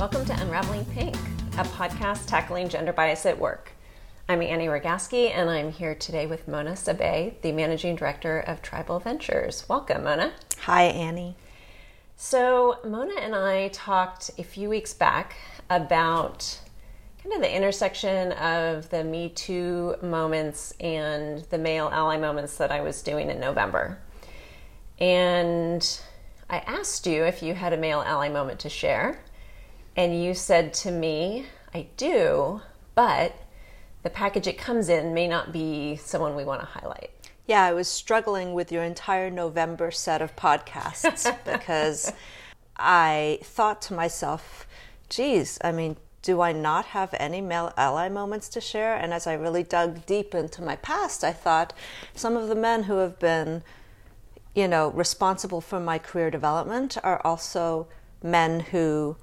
Welcome to Unraveling Pink, a podcast tackling gender bias at work. I'm Annie Rogaski, and I'm here today with Mona Sabet, the managing director of Tribal Ventures. Welcome, Mona. Hi, Annie. So, Mona and I talked a few weeks back about kind of the intersection of the Me Too moments and the male ally moments that I was doing in November. And I asked you if you had a male ally moment to share. And you said to me, I do, but the package it comes in may not be someone we want to highlight. Yeah, I was struggling with your entire November set of podcasts because I thought to myself, geez, I mean, do I not have any male ally moments to share? And as I really dug deep into my past, I thought some of the men who have been, you know, responsible for my career development are also men who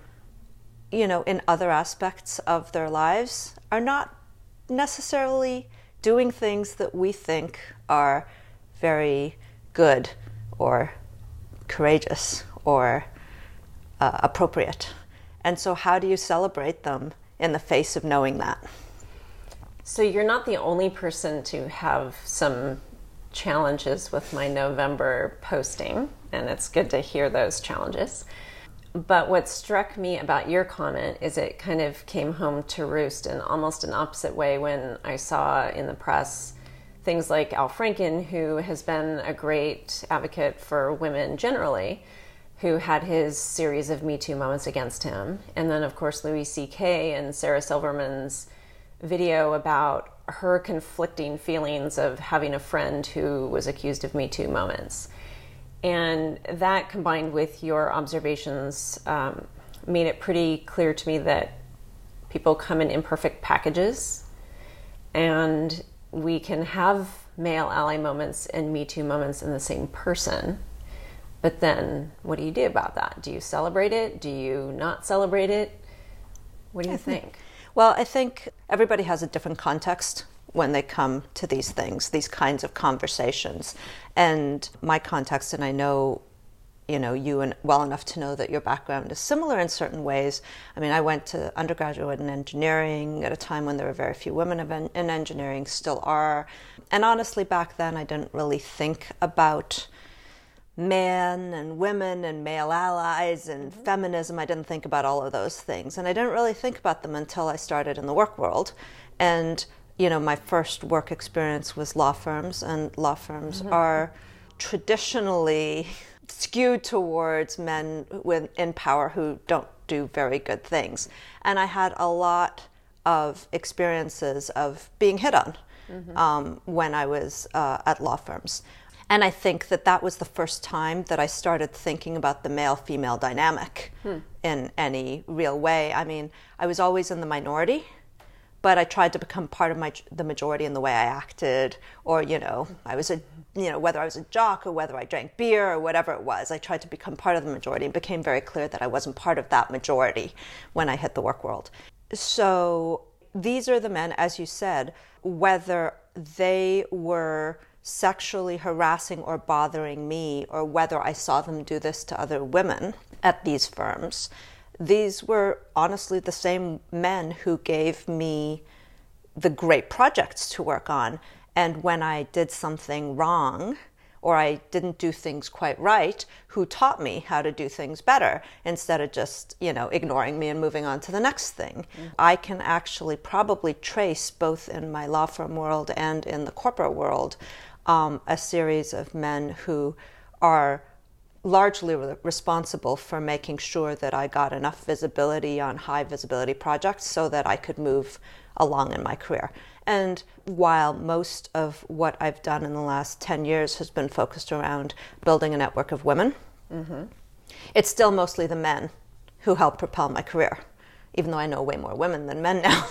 you know, in other aspects of their lives are not necessarily doing things that we think are very good or courageous or uh, appropriate. And so, how do you celebrate them in the face of knowing that? So, you're not the only person to have some challenges with my November posting, and it's good to hear those challenges. But what struck me about your comment is it kind of came home to roost in almost an opposite way when I saw in the press things like Al Franken, who has been a great advocate for women generally, who had his series of Me Too moments against him. And then, of course, Louis C.K. and Sarah Silverman's video about her conflicting feelings of having a friend who was accused of Me Too moments. And that combined with your observations um, made it pretty clear to me that people come in imperfect packages and we can have male ally moments and Me Too moments in the same person. But then what do you do about that? Do you celebrate it? Do you not celebrate it? What do you think? Well, I think everybody has a different context when they come to these things, these kinds of conversations. And my context, and I know you know you and well enough to know that your background is similar in certain ways. I mean, I went to undergraduate in engineering at a time when there were very few women in engineering, still are. And honestly, back then, I didn't really think about men and women and male allies and mm-hmm. feminism. I didn't think about all of those things. And I didn't really think about them until I started in the work world. And you know, my first work experience was law firms, and law firms mm-hmm. are traditionally skewed towards men with, in power who don't do very good things. And I had a lot of experiences of being hit on mm-hmm. um, when I was uh, at law firms. And I think that that was the first time that I started thinking about the male female dynamic hmm. in any real way. I mean, I was always in the minority but I tried to become part of my the majority in the way I acted, or you know, I was a you know whether I was a jock or whether I drank beer or whatever it was. I tried to become part of the majority, and became very clear that I wasn't part of that majority when I hit the work world. So these are the men, as you said, whether they were sexually harassing or bothering me, or whether I saw them do this to other women at these firms these were honestly the same men who gave me the great projects to work on. And when I did something wrong, or I didn't do things quite right, who taught me how to do things better instead of just, you know, ignoring me and moving on to the next thing. Mm-hmm. I can actually probably trace both in my law firm world and in the corporate world um, a series of men who are largely re- responsible for making sure that I got enough visibility on high visibility projects so that I could move along in my career. And while most of what I've done in the last 10 years has been focused around building a network of women, mm-hmm. it's still mostly the men who help propel my career, even though I know way more women than men now.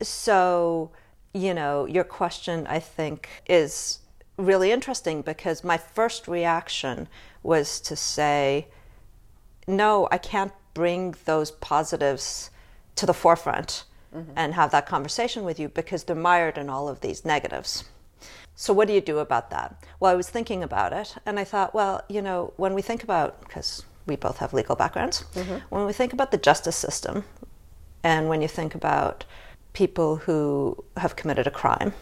so, you know, your question, I think, is really interesting because my first reaction was to say, no, I can't bring those positives to the forefront mm-hmm. and have that conversation with you because they're mired in all of these negatives. So, what do you do about that? Well, I was thinking about it and I thought, well, you know, when we think about, because we both have legal backgrounds. When we think about the justice system, and when you think about people who have committed a crime,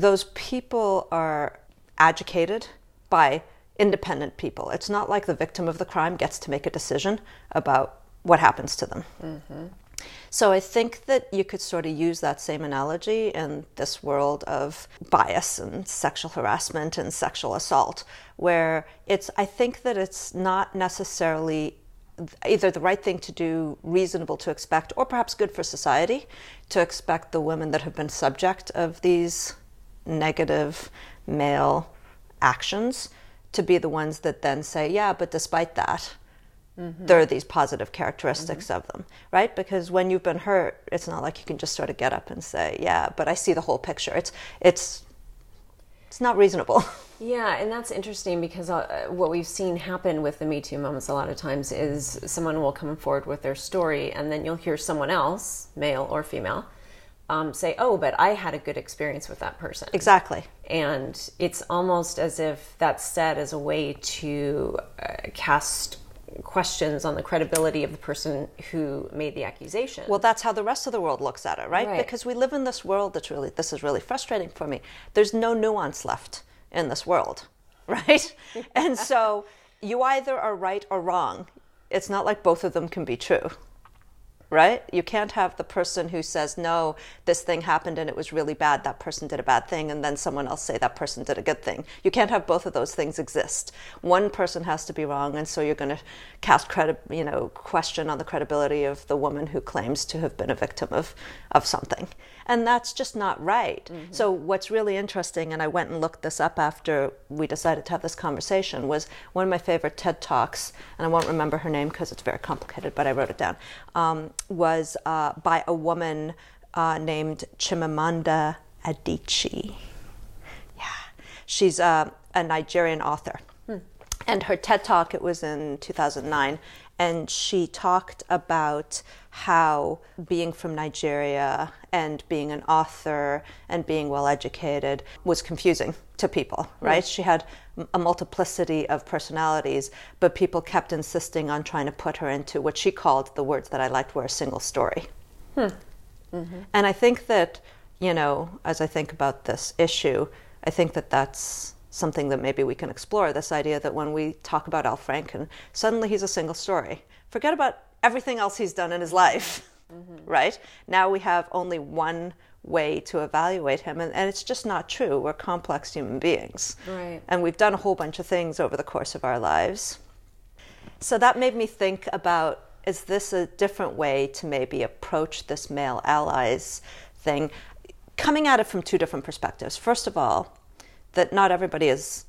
those people are educated by independent people. It's not like the victim of the crime gets to make a decision about what happens to them. Mm-hmm. So I think that you could sort of use that same analogy in this world of bias and sexual harassment and sexual assault, where it's, I think that it's not necessarily either the right thing to do, reasonable to expect, or perhaps good for society to expect the women that have been subject of these negative male actions to be the ones that then say, yeah, but despite that, mm-hmm. there are these positive characteristics mm-hmm. of them, right? Because when you've been hurt, it's not like you can just sort of get up and say, yeah, but I see the whole picture. It's it's it's not reasonable. Yeah, and that's interesting because uh, what we've seen happen with the Me Too moments a lot of times is someone will come forward with their story, and then you'll hear someone else, male or female, um, say, "Oh, but I had a good experience with that person." Exactly. And it's almost as if that's said as a way to uh, cast questions on the credibility of the person who made the accusation. Well, that's how the rest of the world looks at it, right? right? Because we live in this world that's really, this is really frustrating for me. There's no nuance left in this world, right? and so you either are right or wrong. It's not like both of them can be true right? You can't have the person who says, no, this thing happened and it was really bad, that person did a bad thing, and then someone else say that person did a good thing. You can't have both of those things exist. One person has to be wrong, and so you're going to cast credit, you know, question on the credibility of the woman who claims to have been a victim of, of something. And that's just not right. Mm-hmm. So what's really interesting, and I went and looked this up after we decided to have this conversation, was one of my favorite TED Talks, and I won't remember her name because it's very complicated, but I wrote it down. Um, was uh, by a woman uh, named Chimamanda Adichie. Yeah, she's uh, a Nigerian author. Hmm. And her TED Talk, it was in 2009, and she talked about how being from Nigeria and being an author and being well educated was confusing to people, right? Mm. She had a multiplicity of personalities, but people kept insisting on trying to put her into what she called the words that I liked were a single story. Hmm. Mm-hmm. And I think that, you know, as I think about this issue, I think that that's something that maybe we can explore this idea that when we talk about Al Franken, suddenly he's a single story. Forget about everything else he's done in his life, mm-hmm. right? Now we have only one way to evaluate him, and, and it's just not true. We're complex human beings. Right. And we've done a whole bunch of things over the course of our lives. So that made me think about is this a different way to maybe approach this male allies thing? Coming at it from two different perspectives. First of all, that not everybody is,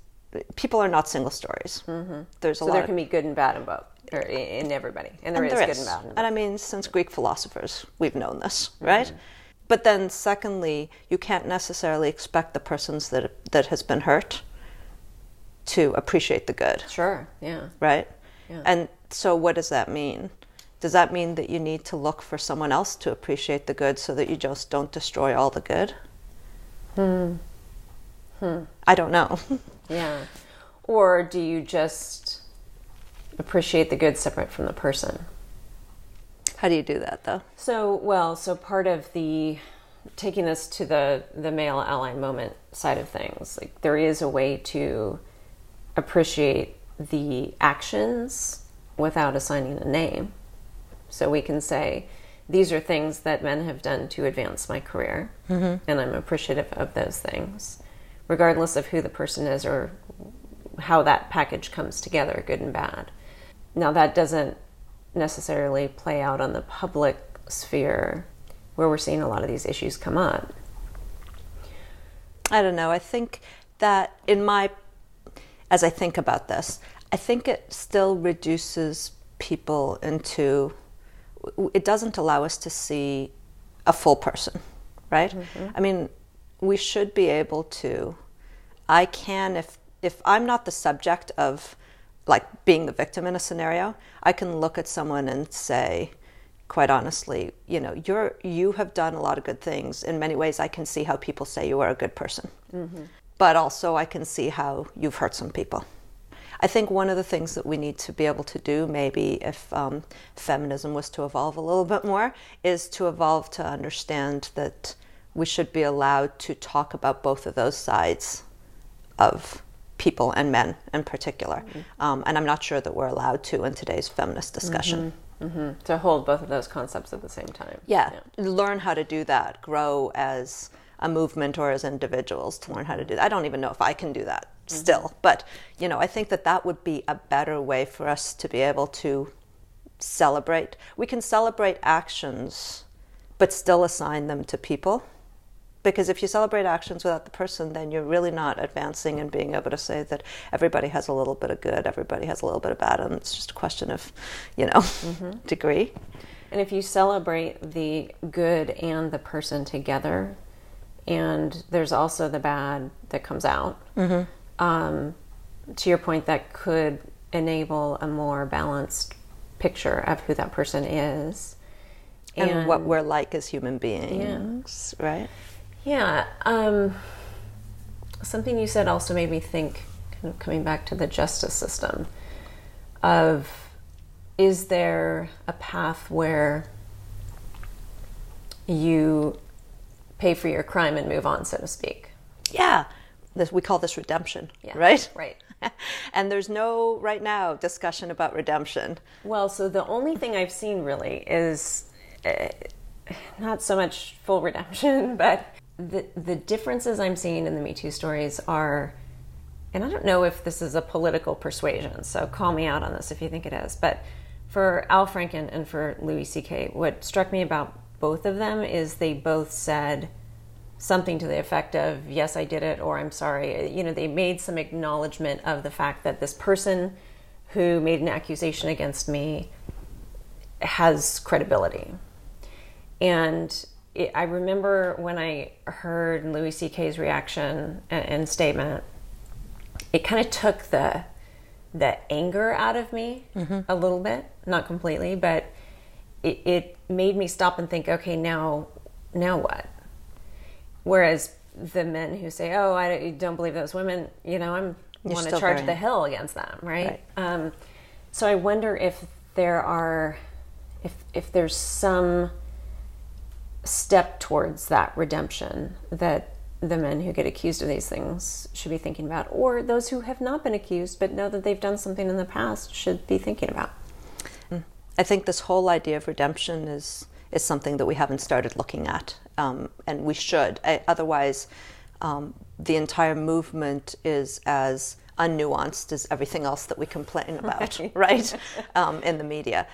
people are not single stories. Mm-hmm. There's a lot. so lot. there can be good and bad in both or in everybody, and there and is good and bad. And I mean, since Greek philosophers, we've known this, right? Mm-hmm. But then, secondly, you can't necessarily expect the persons that that has been hurt to appreciate the good. Sure. Yeah. Right. Yeah. And so, what does that mean? Does that mean that you need to look for someone else to appreciate the good, so that you just don't destroy all the good? Hmm. Hmm. I don't know. yeah. Or do you just appreciate the good separate from the person. How do you do that though? So, well, so part of the taking this to the the male ally moment side of things, like there is a way to appreciate the actions without assigning a name. So we can say these are things that men have done to advance my career, mm-hmm. and I'm appreciative of those things, regardless of who the person is or how that package comes together, good and bad. Now, that doesn't necessarily play out on the public sphere where we're seeing a lot of these issues come up. I don't know. I think that in my, as I think about this, I think it still reduces people into, it doesn't allow us to see a full person, right? Mm-hmm. I mean, we should be able to, I can, if, if I'm not the subject of like being the victim in a scenario, I can look at someone and say, quite honestly, you know, you're you have done a lot of good things. In many ways, I can see how people say you are a good person, mm-hmm. but also I can see how you've hurt some people. I think one of the things that we need to be able to do, maybe if um, feminism was to evolve a little bit more, is to evolve to understand that we should be allowed to talk about both of those sides of people and men in particular. Mm-hmm. Um, and I'm not sure that we're allowed to in today's feminist discussion. Mm-hmm. Mm-hmm. To hold both of those concepts at the same time. Yeah. yeah. Learn how to do that, grow as a movement or as individuals to learn how to do that. I don't even know if I can do that mm-hmm. still, but you know, I think that that would be a better way for us to be able to celebrate. We can celebrate actions but still assign them to people because if you celebrate actions without the person, then you're really not advancing and being able to say that everybody has a little bit of good, everybody has a little bit of bad, and it's just a question of, you know, mm-hmm. degree. And if you celebrate the good and the person together, and there's also the bad that comes out, mm-hmm. um, to your point, that could enable a more balanced picture of who that person is. And, and what we're like as human beings, yeah. right? Yeah. Um, something you said also made me think, kind of coming back to the justice system, of is there a path where you pay for your crime and move on, so to speak? Yeah. This, we call this redemption, yeah. right? Right. and there's no, right now, discussion about redemption. Well, so the only thing I've seen really is uh, not so much full redemption, but the the differences I'm seeing in the Me Too stories are, and I don't know if this is a political persuasion, so call me out on this if you think it is. But for Al Franken and for Louis C.K., what struck me about both of them is they both said something to the effect of "Yes, I did it," or "I'm sorry." You know, they made some acknowledgement of the fact that this person who made an accusation against me has credibility, and it, I remember when I heard Louis C.K.'s reaction and, and statement, it kind of took the the anger out of me mm-hmm. a little bit, not completely, but it, it made me stop and think, okay, now now what? Whereas the men who say, "Oh, I don't believe those women," you know, I'm want to charge the hill against them, right? right. Um, so I wonder if there are, if if there's some step towards that redemption that the men who get accused of these things should be thinking about, or those who have not been accused but know that they've done something in the past should be thinking about. I think this whole idea of redemption is is something that we haven't started looking at, um, and we should. I, otherwise, um, the entire movement is as unnuanced as everything else that we complain about, right? right? Um, in the media.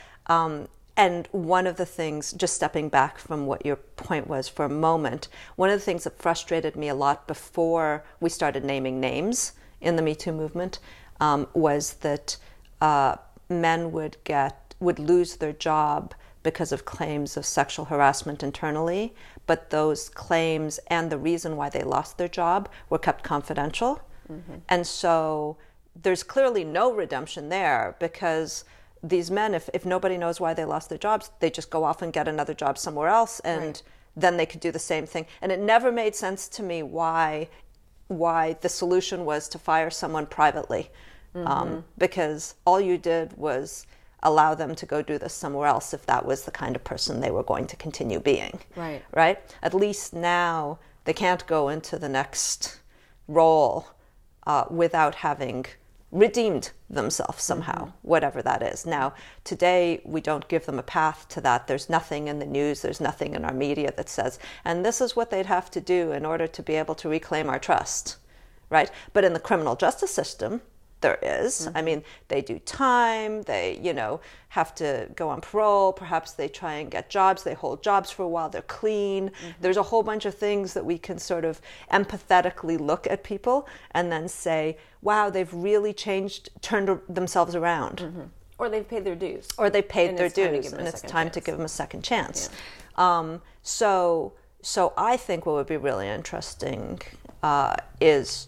And one of the things, just stepping back from what your point was for a moment, one of the things that frustrated me a lot before we started naming names in the Me Too movement um, was that uh, men would get would lose their job because of claims of sexual harassment internally, but those claims and the reason why they lost their job were kept confidential. Mm-hmm. And so there's clearly no redemption there because these men, if, if nobody knows why they lost their jobs, they just go off and get another job somewhere else, and right. then they could do the same thing. And it never made sense to me why why the solution was to fire someone privately, um, mm-hmm. um, because all you did was allow them to go do this somewhere else if that was the kind of person they were going to continue being. Right. Right. At least now they can't go into the next role uh, without having redeemed themselves somehow, mm-hmm. whatever that is. Now, today we don't give them a path to that. There's nothing in the news, there's nothing in our media that says, and this is what they'd have to do in order to be able to reclaim our trust, right? But in the criminal justice system, there is. Mm-hmm. I mean, they do time, they, you know, have to go on parole, perhaps they try and get jobs, they hold jobs for a while, they're clean. Mm-hmm. There's a whole bunch of things that we can sort of empathetically look at people and then say, wow, they've really changed, turned themselves around. Mm-hmm. Or they've paid their dues. Or they've paid and their dues, and it's time chance. to give them a second chance. Yeah. Um, so, so I think what would be really interesting uh, is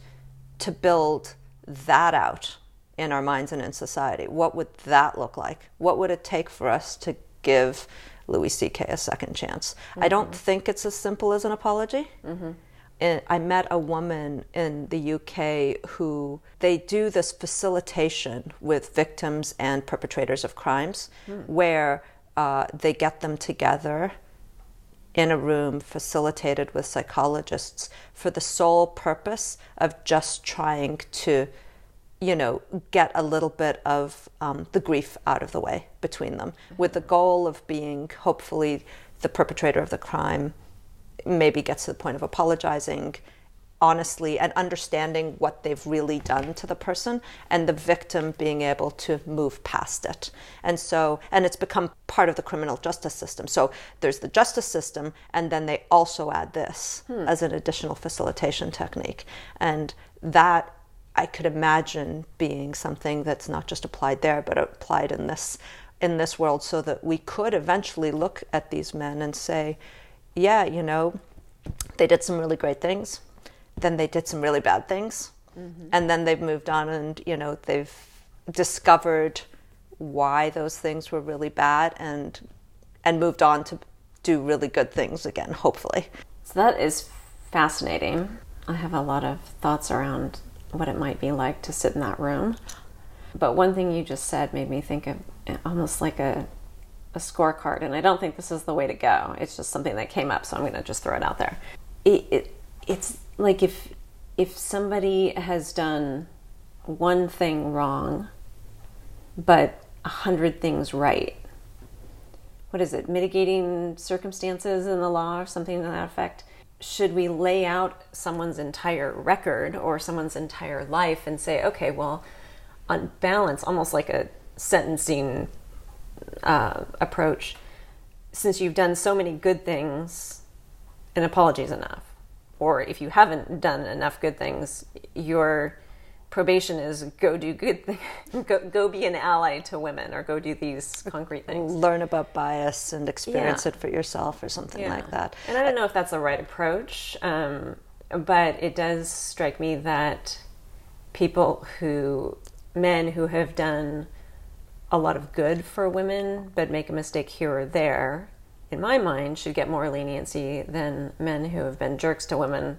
to build that out in our minds and in society? What would that look like? What would it take for us to give Louis C.K. a second chance? Mm-hmm. I don't mm-hmm. think it's as simple as an apology. Mm-hmm. I met a woman in the UK who they do this facilitation with victims and perpetrators of crimes, mm. where uh, they get them together in a room facilitated with psychologists for the sole purpose of just trying to, you know, get a little bit of um, the grief out of the way between them, with the goal of being hopefully the perpetrator of the crime maybe gets to the point of apologizing honestly and understanding what they've really done to the person and the victim being able to move past it. And so, and it's become part of the criminal justice system. So there's the justice system, and then they also add this hmm. as an additional facilitation technique. And that I could imagine being something that's not just applied there, but applied in this in this world so that we could eventually look at these men and say, yeah, you know, they did some really great things. Then they did some really bad things. Mm-hmm. And then they've moved on and, you know, they've discovered why those things were really bad and and moved on to do really good things again, hopefully. So that is fascinating. I have a lot of thoughts around what it might be like to sit in that room. But one thing you just said made me think of almost like a a scorecard, and I don't think this is the way to go. It's just something that came up, so I'm going to just throw it out there. It, it, it's like if if somebody has done one thing wrong, but a hundred things right. What is it? Mitigating circumstances in the law or something to that effect. Should we lay out someone's entire record or someone's entire life and say, okay, well, on balance, almost like a sentencing uh, approach, since you've done so many good things, an apology is enough. Or if you haven't done enough good things, your probation is go do good things, go, go be an ally to women or go do these concrete things. Learn about bias and experience yeah. it for yourself or something yeah. like that. And I don't know if that's the right approach, um, but it does strike me that people who, men who have done a lot of good for women, but make a mistake here or there, in my mind, should get more leniency than men who have been jerks to women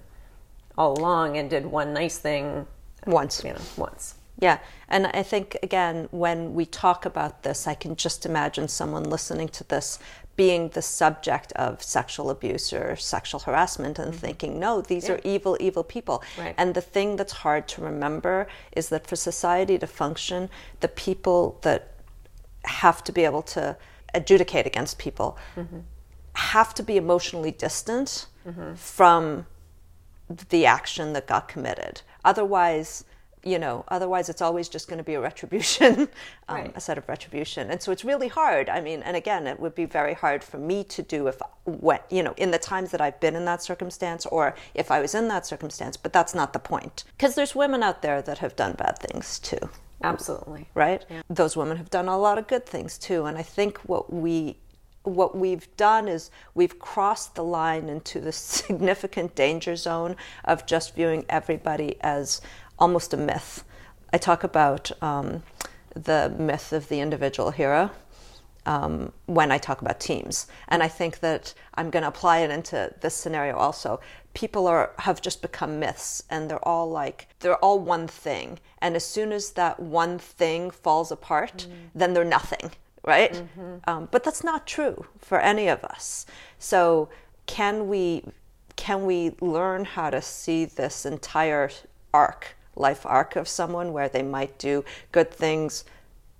all along and did one nice thing once. You know, once. Yeah. And I think, again, when we talk about this, I can just imagine someone listening to this being the subject of sexual abuse or sexual harassment and mm-hmm. thinking, no, these yeah. are evil, evil people. Right. And the thing that's hard to remember is that for society to function, the people that have to be able to adjudicate against people mm-hmm. have to be emotionally distant mm-hmm. from the action that got committed. Otherwise, you know, otherwise it's always just going to be a retribution, um, right. a set of retribution. And so it's really hard. I mean, and again, it would be very hard for me to do if, what, you know, in the times that I've been in that circumstance or if I was in that circumstance, but that's not the point. Because there's women out there that have done bad things too. Absolutely. Right? Yeah. Those women have done a lot of good things too. And I think what we what we've done is we've crossed the line into the significant danger zone of just viewing everybody as almost a myth. I talk about um, the myth of the individual hero um, when I talk about teams, and I think that I'm going to apply it into this scenario also people are have just become myths and they're all like they're all one thing and as soon as that one thing falls apart mm. then they're nothing right mm-hmm. um, but that's not true for any of us so can we can we learn how to see this entire arc life arc of someone where they might do good things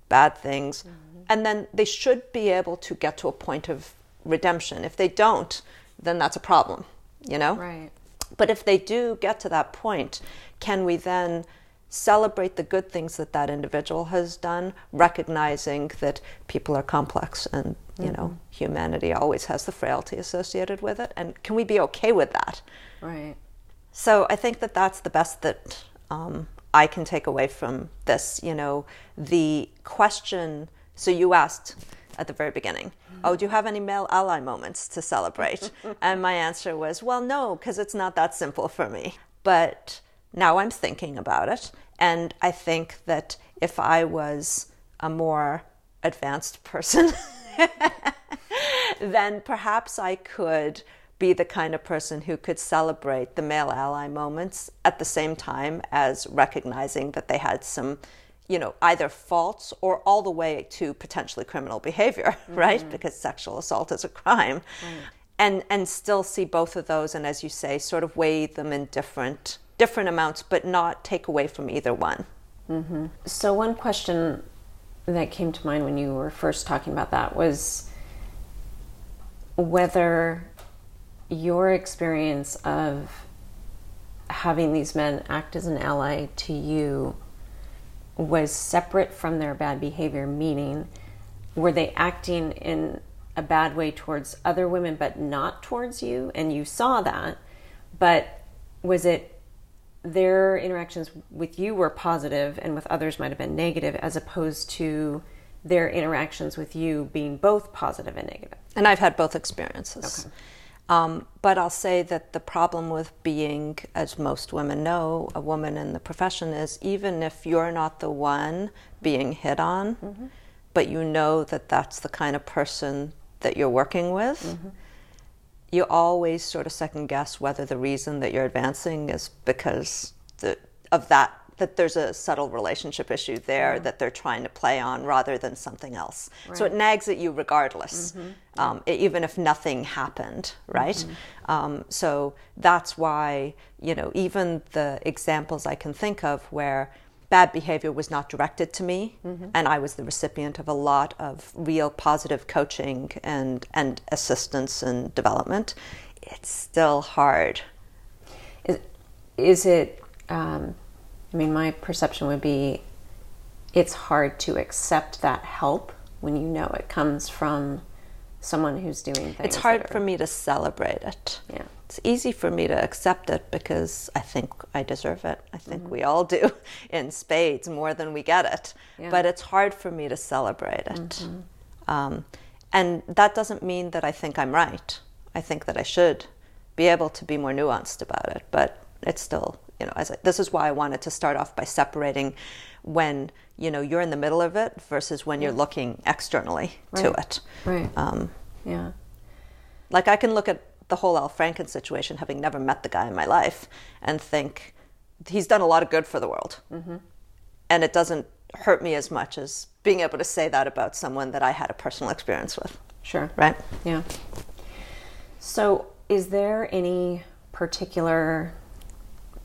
bad things mm-hmm. and then they should be able to get to a point of redemption if they don't then that's a problem you know? Right. But if they do get to that point, can we then celebrate the good things that that individual has done, recognizing that people are complex and, you mm-hmm. know, humanity always has the frailty associated with it? And can we be okay with that? Right. So I think that that's the best that um, I can take away from this. You know, the question. So you asked at the very beginning. Oh, do you have any male ally moments to celebrate? and my answer was, well, no, because it's not that simple for me. But now I'm thinking about it. And I think that if I was a more advanced person, then perhaps I could be the kind of person who could celebrate the male ally moments at the same time as recognizing that they had some you know either faults or all the way to potentially criminal behavior right? Mm-hmm. Because sexual assault is a crime. And and still see both of those and as you say sort of weigh them in different different amounts but not take away from either one. Mm-hmm. So, one question that came to mind when you were first talking about that was whether your experience of having these men act as an ally to you was separate from their bad behavior, meaning, were they acting in a bad way towards other women but not towards you? And you saw that, but was it their interactions with you were positive and with others might have been negative as opposed to their interactions with you being both positive and negative? and I've had both experiences. Um, but I'll say that the problem with being, as most women know, a woman in the profession is even if you're not the one being hit on, but you know that that's the kind of person that you're working with, you always sort of second guess whether the reason that you're advancing is because the, of that that there's a subtle relationship issue there that they're trying to play on rather than something else. So it nags at you regardless, um, e- even if nothing happened, right? Um, so that's why you know even the examples I can think of where bad behavior was not directed to me and I was the recipient of a lot of real positive coaching and and assistance and development. It's still hard. is, is it um, i mean my perception would be it's hard to accept that help when you know it comes from someone who's doing things It's hard are- for me to celebrate it. Yeah. It's easy for me to accept it because I think I deserve it. I think we all do in spades more than we get it. Yeah. But it's hard for me to celebrate it. Um, and that doesn't mean that I think I'm right. I think that I should be able to be more nuanced about it. But it's still, you know, as I, this is why I wanted to start off by separating when you know you're in the middle of it versus when you're looking externally to it. right Um, yeah like I can look at the whole Al Franken situation, having never met the guy in my life, and think he's done a lot of good for the world, mm-hmm. and it doesn't hurt me as much as being able to say that about someone that I had a personal experience with. sure Right? Yeah. So, is there any particular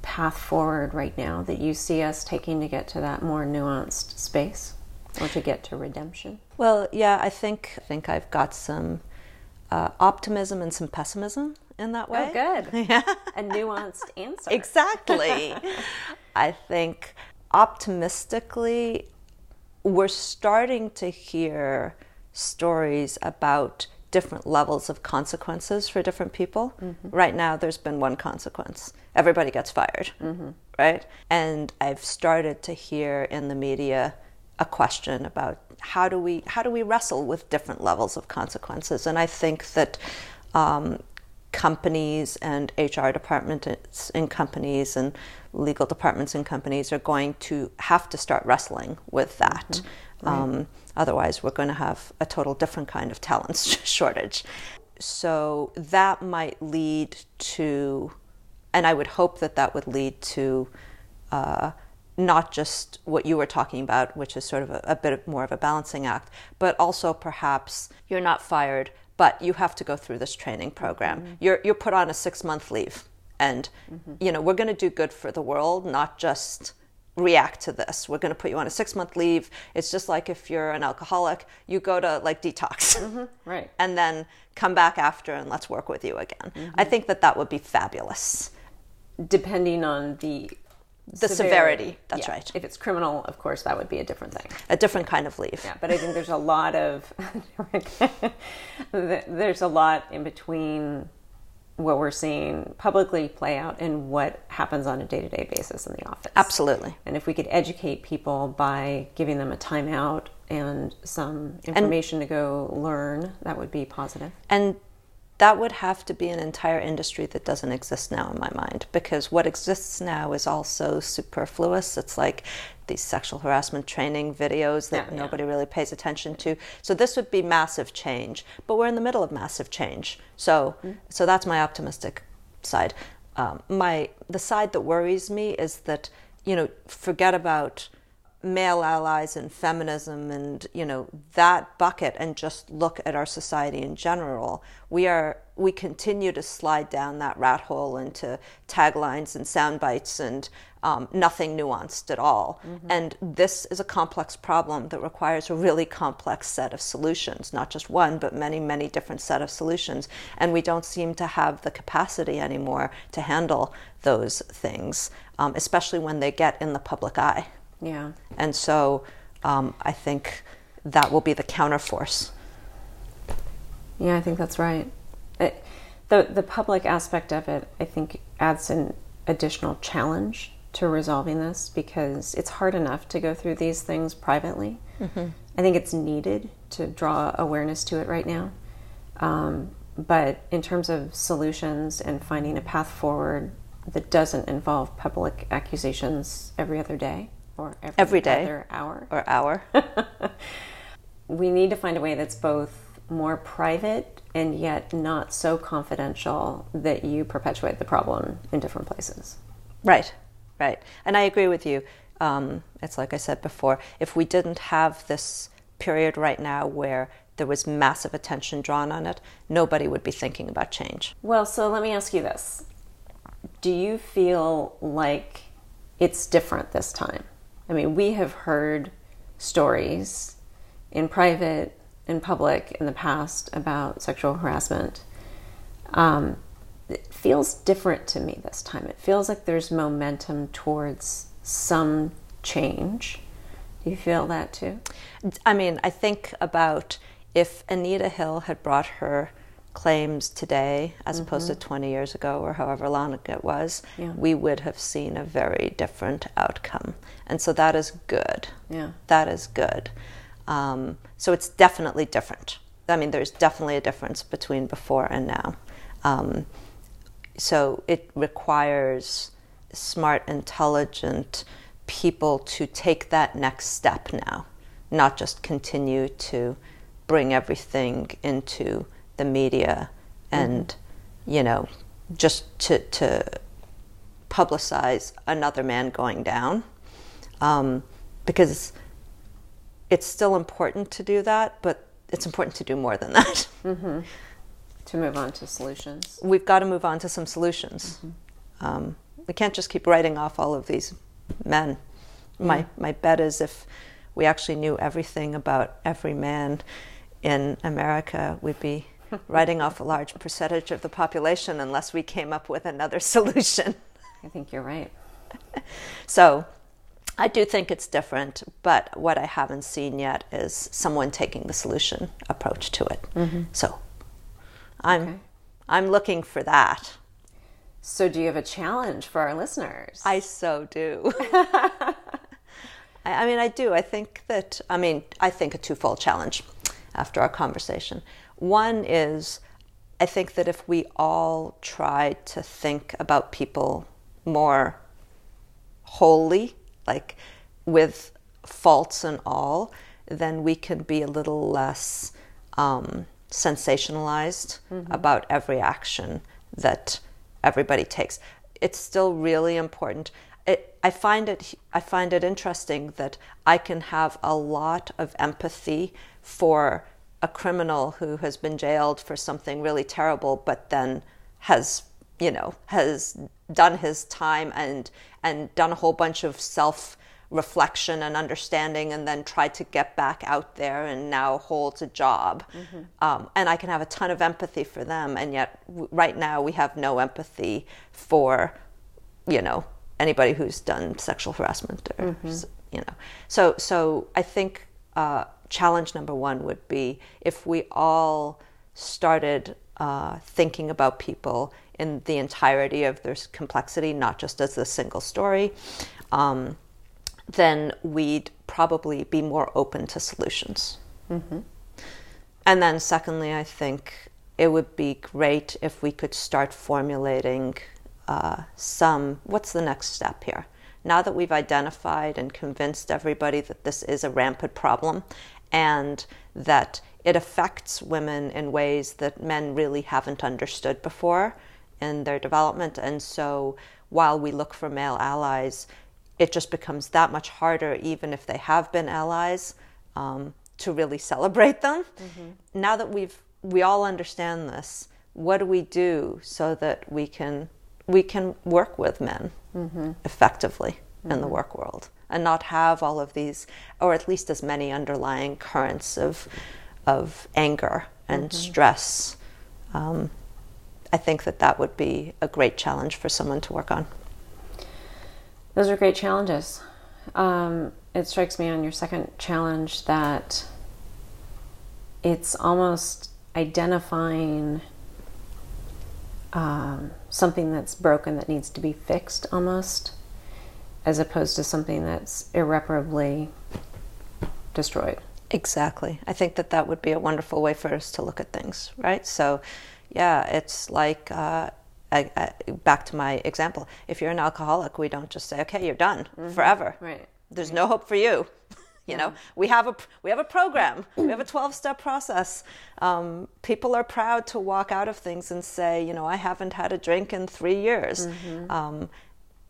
path forward right now that you see us taking to get to that more nuanced space or to get to redemption? Well, yeah, I think I think I've got some uh, optimism and some pessimism in that way. Oh, good. Yeah. A nuanced answer. Exactly. I think optimistically, we're starting to hear stories about different levels of consequences for different people. Right now, there's been one consequence. Everybody gets fired, right? And I've started to hear in the media a question about how do we how do we wrestle with different levels of consequences? And i think that um, companies and hr departments in companies and legal departments in companies are going to have to start wrestling with that. Um, otherwise we're going to have a total different kind of talent shortage. So that might lead to and i would hope that that would lead to uh, not just what you were talking about, which is sort of a, a bit more of a balancing act, but also perhaps you're not fired, but you have to go through this training program. You're you're put on a six month leave, and you know we're going to do good for the world, not just react to this. We're going to put you on a six month leave. It's just like if you're an alcoholic, you go to like detox, mm-hmm. Right. and then come back after and let's work with you again. Mm-hmm. I think that that would be fabulous. Depending on the The severity, that's Yeah. right. If it's criminal, of course, that would be a different thing. A different kind of leave. Yeah, but I think there's a lot of there's a lot in between what we're seeing publicly play out and what happens on a day-to-day basis in the office. Absolutely. And if we could educate people by giving them a timeout and some information to go learn, that would be positive. And that would have to be an entire industry that doesn't exist now in my mind because what exists now is also superfluous. It's like these sexual harassment training videos that Yeah, yeah. nobody really pays attention to. So this would be massive change, but we're in the middle of massive change. So so that's my optimistic side. Um, my the side that worries me is that you know forget about male allies and feminism and you know that bucket and just look at our society in general we are we continue to slide down that rat hole into taglines and sound bites and um, nothing nuanced at all and this is a complex problem that requires a really complex set of solutions not just one but many many different set of solutions and we don't seem to have the capacity anymore to handle those things um, especially when they get in the public eye Yeah. and so um, I think that will be the counterforce. Yeah, I think that's right. It, the the public aspect of it, I think, adds an additional challenge to resolving this because it's hard enough to go through these things privately. I think it's needed to draw awareness to it right now. Um, but in terms of solutions and finding a path forward that doesn't involve public accusations every other day or every, Every day. other hour, Or hour. we need to find a way that's both more private and yet not so confidential that you perpetuate the problem in different places. right, right. And I agree with you. Um, it's like I said before if we didn't have this period right now where there was massive attention drawn on it, nobody would be thinking about change. Well, so let me ask you this. Do you feel like it's different this time? I mean, we have heard stories in private, in public, in the past about sexual harassment. Um, it feels different to me this time. It feels like there's momentum towards some change. Do you feel that too? I mean, I think about if Anita Hill had brought her claims today as opposed to 20 years ago or however long it was, Yeah. we would have seen a very different outcome. And so that is good. Yeah. That is good. Um, so it's definitely different. I mean, there's definitely a difference between before and now. Um, so it requires smart, intelligent people to take that next step now, not just continue to bring everything into the media and, you know, just to, to publicize another man going down. Um, because it's still important to do that, but it's important to do more than that. Mm-hmm. To move on to solutions. We've got to move on to some solutions. Mm-hmm. Um, we can't just keep writing off all of these men. Mm-hmm. My my bet is if we actually knew everything about every man in America, we'd be writing off a large percentage of the population unless we came up with another solution. I think you're right. So I do think it's different, but what I haven't seen yet is someone taking the solution approach to it. Mm-hmm. So I'm Okay. I'm looking for that. So, do you have a challenge for our listeners? I so do. I, I mean, I do. I think that, I mean, I think a twofold challenge after our conversation. One is, I think that if we all try to think about people more wholly, like with faults and all, then we can be a little less um, sensationalized about every action that everybody takes. It's still really important. It, I find it I find it interesting that I can have a lot of empathy for a criminal who has been jailed for something really terrible, but then has you know has done his time and and done a whole bunch of self reflection and understanding and then tried to get back out there and now holds a job. Um, and i can have a ton of empathy for them and yet w- right now we have no empathy for you know anybody who's done sexual harassment or s- you know. So so i think uh, challenge number one would be if we all started uh, thinking about people in the entirety of their complexity not just as a single story um, then we'd probably be more open to solutions and then secondly i think it would be great if we could start formulating uh, some what's the next step here? Now that we've identified and convinced everybody that this is a rampant problem and that it affects women in ways that men really haven't understood before in their development. And so while we look for male allies, it just becomes that much harder, even if they have been allies, um, to really celebrate them. Mm-hmm. Now that we've we all understand this, what do we do so that we can we can work with men mm-hmm. effectively mm-hmm. in the mm-hmm. work world and not have all of these, or at least as many underlying currents of of anger and mm-hmm. stress. Um, I think that that would be a great challenge for someone to work on. Those are great challenges. Um, it strikes me on your second challenge that it's almost identifying um, something that's broken that needs to be fixed almost, as opposed to something that's irreparably destroyed. Exactly. I think that that would be a wonderful way for us to look at things, right? So, yeah, it's like uh, I, I, back to my example. If you're an alcoholic, we don't just say, "Okay, you're done mm-hmm. forever." Right. There's no hope for you. You know, we have a we have a program. We have a twelve step process. Um, people are proud to walk out of things and say, you know, I haven't had a drink in three years. Mm-hmm. Um,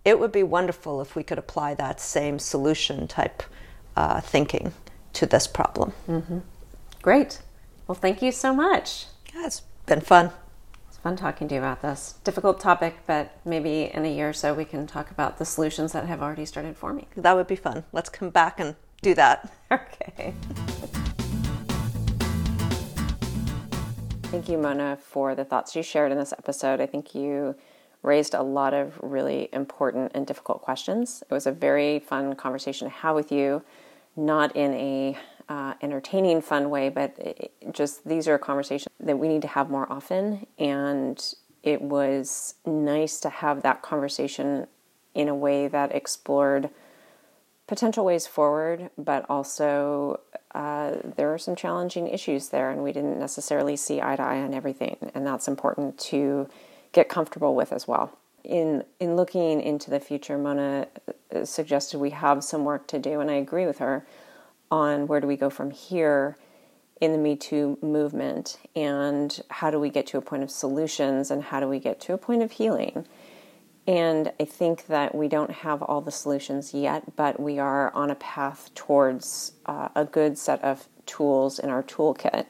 it would be wonderful if we could apply that same solution type uh, thinking to this problem. Mm-hmm. Great. Well, thank you so much. Yeah, it's been fun. It's fun talking to you about this difficult topic, but maybe in a year or so we can talk about the solutions that have already started forming. That would be fun. Let's come back and do that. Okay. Thank you, Mona, for the thoughts you shared in this episode. I think you raised a lot of really important and difficult questions. It was a very fun conversation to have with you, not in a uh, entertaining, fun way, but just these are conversations that we need to have more often. And it was nice to have that conversation in a way that explored potential ways forward, but also uh, there are some challenging issues there, and we didn't necessarily see eye to eye on everything, and that's important to get comfortable with as well. In in looking into the future, Mona uh, suggested we have some work to do, and I agree with her on where do we go from here in the Me Too movement, and how do we get to a point of solutions, and how do we get to a point of healing. And I think that we don't have all the solutions yet, but we are on a path towards uh, a good set of tools in our toolkit.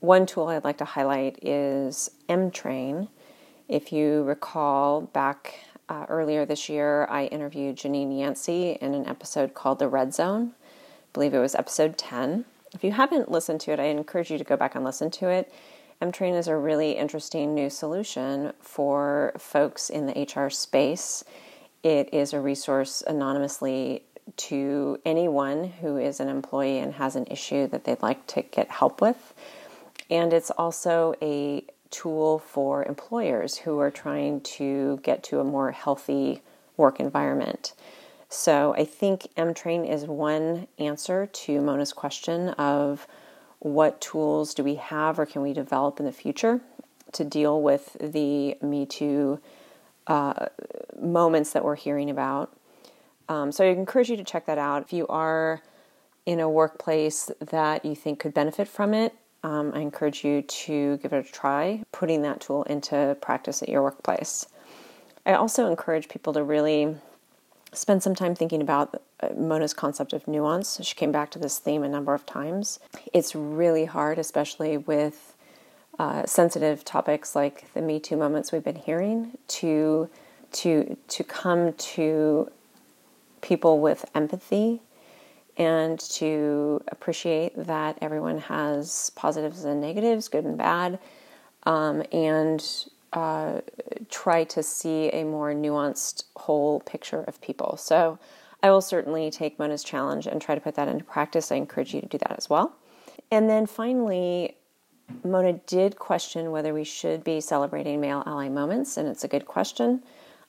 One tool I'd like to highlight is Emtrain. If you recall, back uh, earlier this year, I interviewed Janine Yancey in an episode called The Red Zone. I believe it was episode 10. If you haven't listened to it, I encourage you to go back and listen to it. Emtrain is a really interesting new solution for folks in the HR space. It is a resource anonymously to anyone who is an employee and has an issue that they'd like to get help with. And it's also a tool for employers who are trying to get to a more healthy work environment. So I think Emtrain is one answer to Mona's question of what tools do we have or can we develop in the future to deal with the Me Too uh, moments that we're hearing about. Um, so I encourage you to check that out. If you are in a workplace that you think could benefit from it, um, I encourage you to give it a try, putting that tool into practice at your workplace. I also encourage people to really spend some time thinking about uh, Mona's concept of nuance. She came back to this theme a number of times. It's really hard, especially with uh, sensitive topics like the Me Too moments we've been hearing, to to to come to people with empathy and to appreciate that everyone has positives and negatives, good and bad, um, and uh, try to see a more nuanced whole picture of people. So I will certainly take Mona's challenge and try to put that into practice. I encourage you to do that as well. And then finally, Mona did question whether we should be celebrating male ally moments, and it's a good question.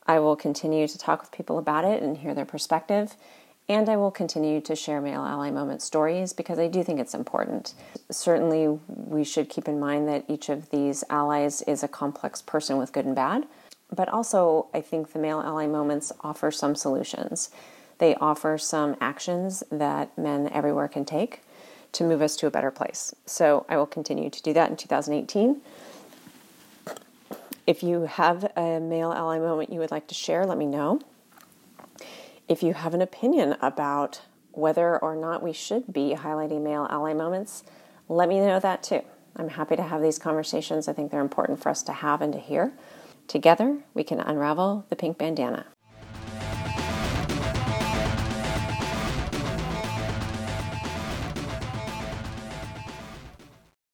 I will continue to talk with people about it and hear their perspective. And I will continue to share male ally moment stories because I do think it's important. Certainly, we should keep in mind that each of these allies is a complex person with good and bad. But also, I think the male ally moments offer some solutions. They offer some actions that men everywhere can take to move us to a better place. So I will continue to do that in 2018. If you have a male ally moment you would like to share, let me know. If you have an opinion about whether or not we should be highlighting male ally moments, let me know that too. I'm happy to have these conversations. I think they're important for us to have and to hear. Together, we can unravel the pink bandana.